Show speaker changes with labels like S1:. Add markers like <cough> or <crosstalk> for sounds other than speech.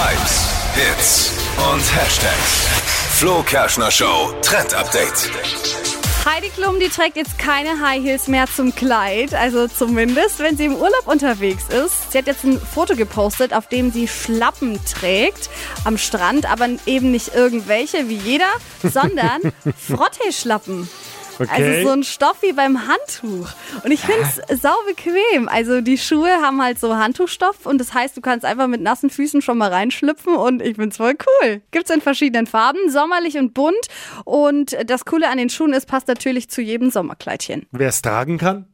S1: Hypes, Hits und Hashtags. Flo Kerschner Show Trend Update.
S2: Heidi Klum, die trägt jetzt keine High Heels mehr zum Kleid, also zumindest, wenn sie im Urlaub unterwegs ist. Sie hat jetzt ein Foto gepostet, auf dem sie Schlappen trägt am Strand, aber eben nicht irgendwelche wie jeder, <laughs> sondern Frotteeschlappen.
S3: Okay.
S2: Also so ein Stoff wie beim Handtuch. Und ich finde es sau bequem. Also die Schuhe haben halt so Handtuchstoff und das heißt, du kannst einfach mit nassen Füßen schon mal reinschlüpfen und ich finde es voll cool. Gibt's in verschiedenen Farben, sommerlich und bunt. Und das Coole an den Schuhen ist, passt natürlich zu jedem Sommerkleidchen.
S3: Wer es tragen kann?